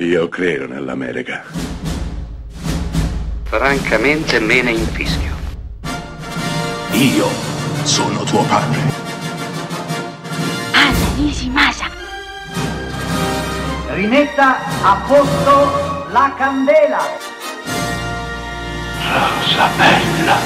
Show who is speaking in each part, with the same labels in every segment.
Speaker 1: Io credo nell'America.
Speaker 2: Francamente me ne infischio.
Speaker 3: Io sono tuo padre.
Speaker 4: Anna Nishimasa.
Speaker 5: Rimetta a posto la candela.
Speaker 1: Rosa bella.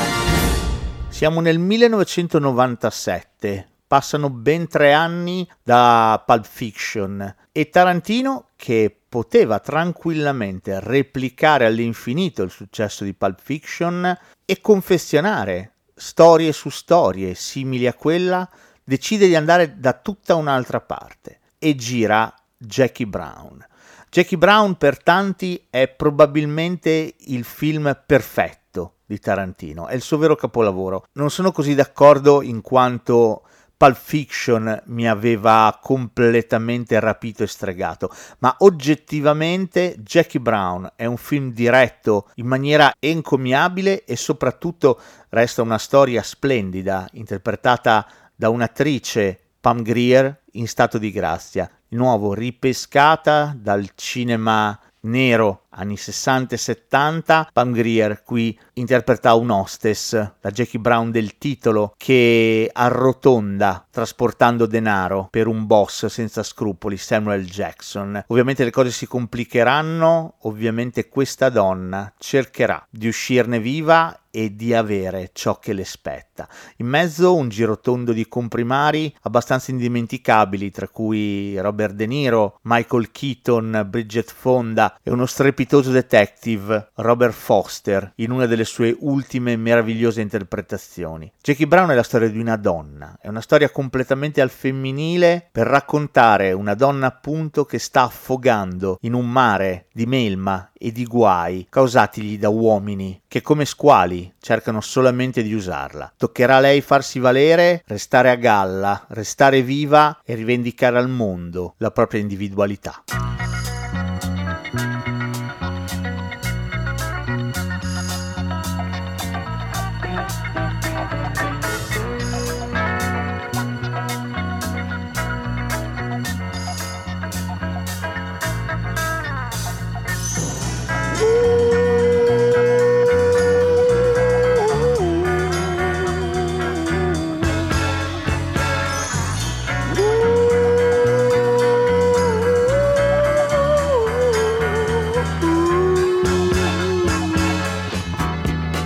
Speaker 6: Siamo nel 1997, passano ben tre anni da Pulp Fiction e Tarantino, che poteva tranquillamente replicare all'infinito il successo di Pulp Fiction e confezionare storie su storie simili a quella, decide di andare da tutta un'altra parte e gira Jackie Brown. Jackie Brown per tanti è probabilmente il film perfetto di Tarantino, è il suo vero capolavoro. Non sono così d'accordo in quanto Pulp Fiction mi aveva completamente rapito e stregato, ma oggettivamente Jackie Brown è un film diretto in maniera encomiabile e soprattutto resta una storia splendida, interpretata da un'attrice Pam Grier in stato di grazia, di nuovo ripescata dal cinema nero anni 60 e 70, Pam Grier qui interpreta un hostess, la Jackie Brown del titolo, che arrotonda trasportando denaro per un boss senza scrupoli, Samuel Jackson. Ovviamente le cose si complicheranno, ovviamente questa donna cercherà di uscirne viva e di avere ciò che le spetta. In mezzo un girotondo di comprimari abbastanza indimenticabili, tra cui Robert De Niro, Michael Keaton, Bridget Fonda e uno strepitoso detective, Robert Foster, in una delle sue ultime meravigliose interpretazioni. Jackie Brown è la storia di una donna, è una storia completamente al femminile per raccontare una donna appunto che sta affogando in un mare di melma e di guai causatigli da uomini che come squali cercano solamente di usarla. Toccherà a lei farsi valere, restare a galla, restare viva e rivendicare al mondo la propria individualità.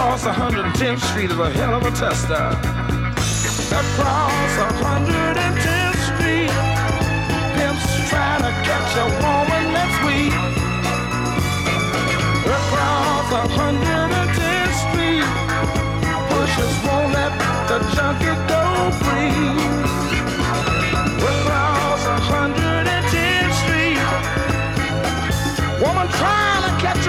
Speaker 7: Across 110th Street is a hell of a tester. Across 110th Street, pimps trying to catch a woman that's weak. Across 110th Street, pushers won't let the junkie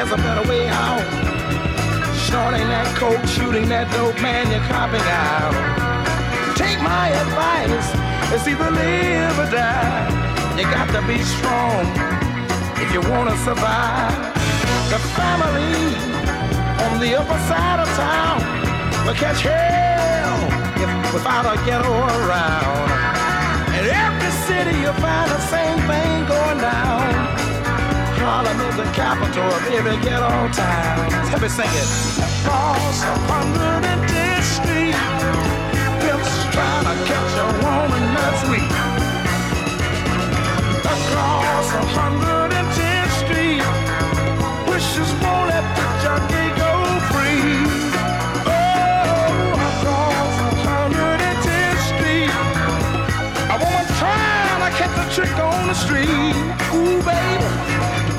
Speaker 7: there's a better way out. Shorting that coke, shooting that dope, man, you're copping out. Take my advice, it's either live or die. You got to be strong if you wanna survive. The family on the upper side of town will catch hell if, without a ghetto around. In every city you'll find the same thing. Harlem is the capital of every ghetto town. Help me sing it. Across a hundred street, pimps trying to catch a woman that's weak. Across a hundred and ten street, wishes won't let the junkie go free. Oh, across a hundred and ten street, a woman trying to catch a trick on the street. Ooh, baby.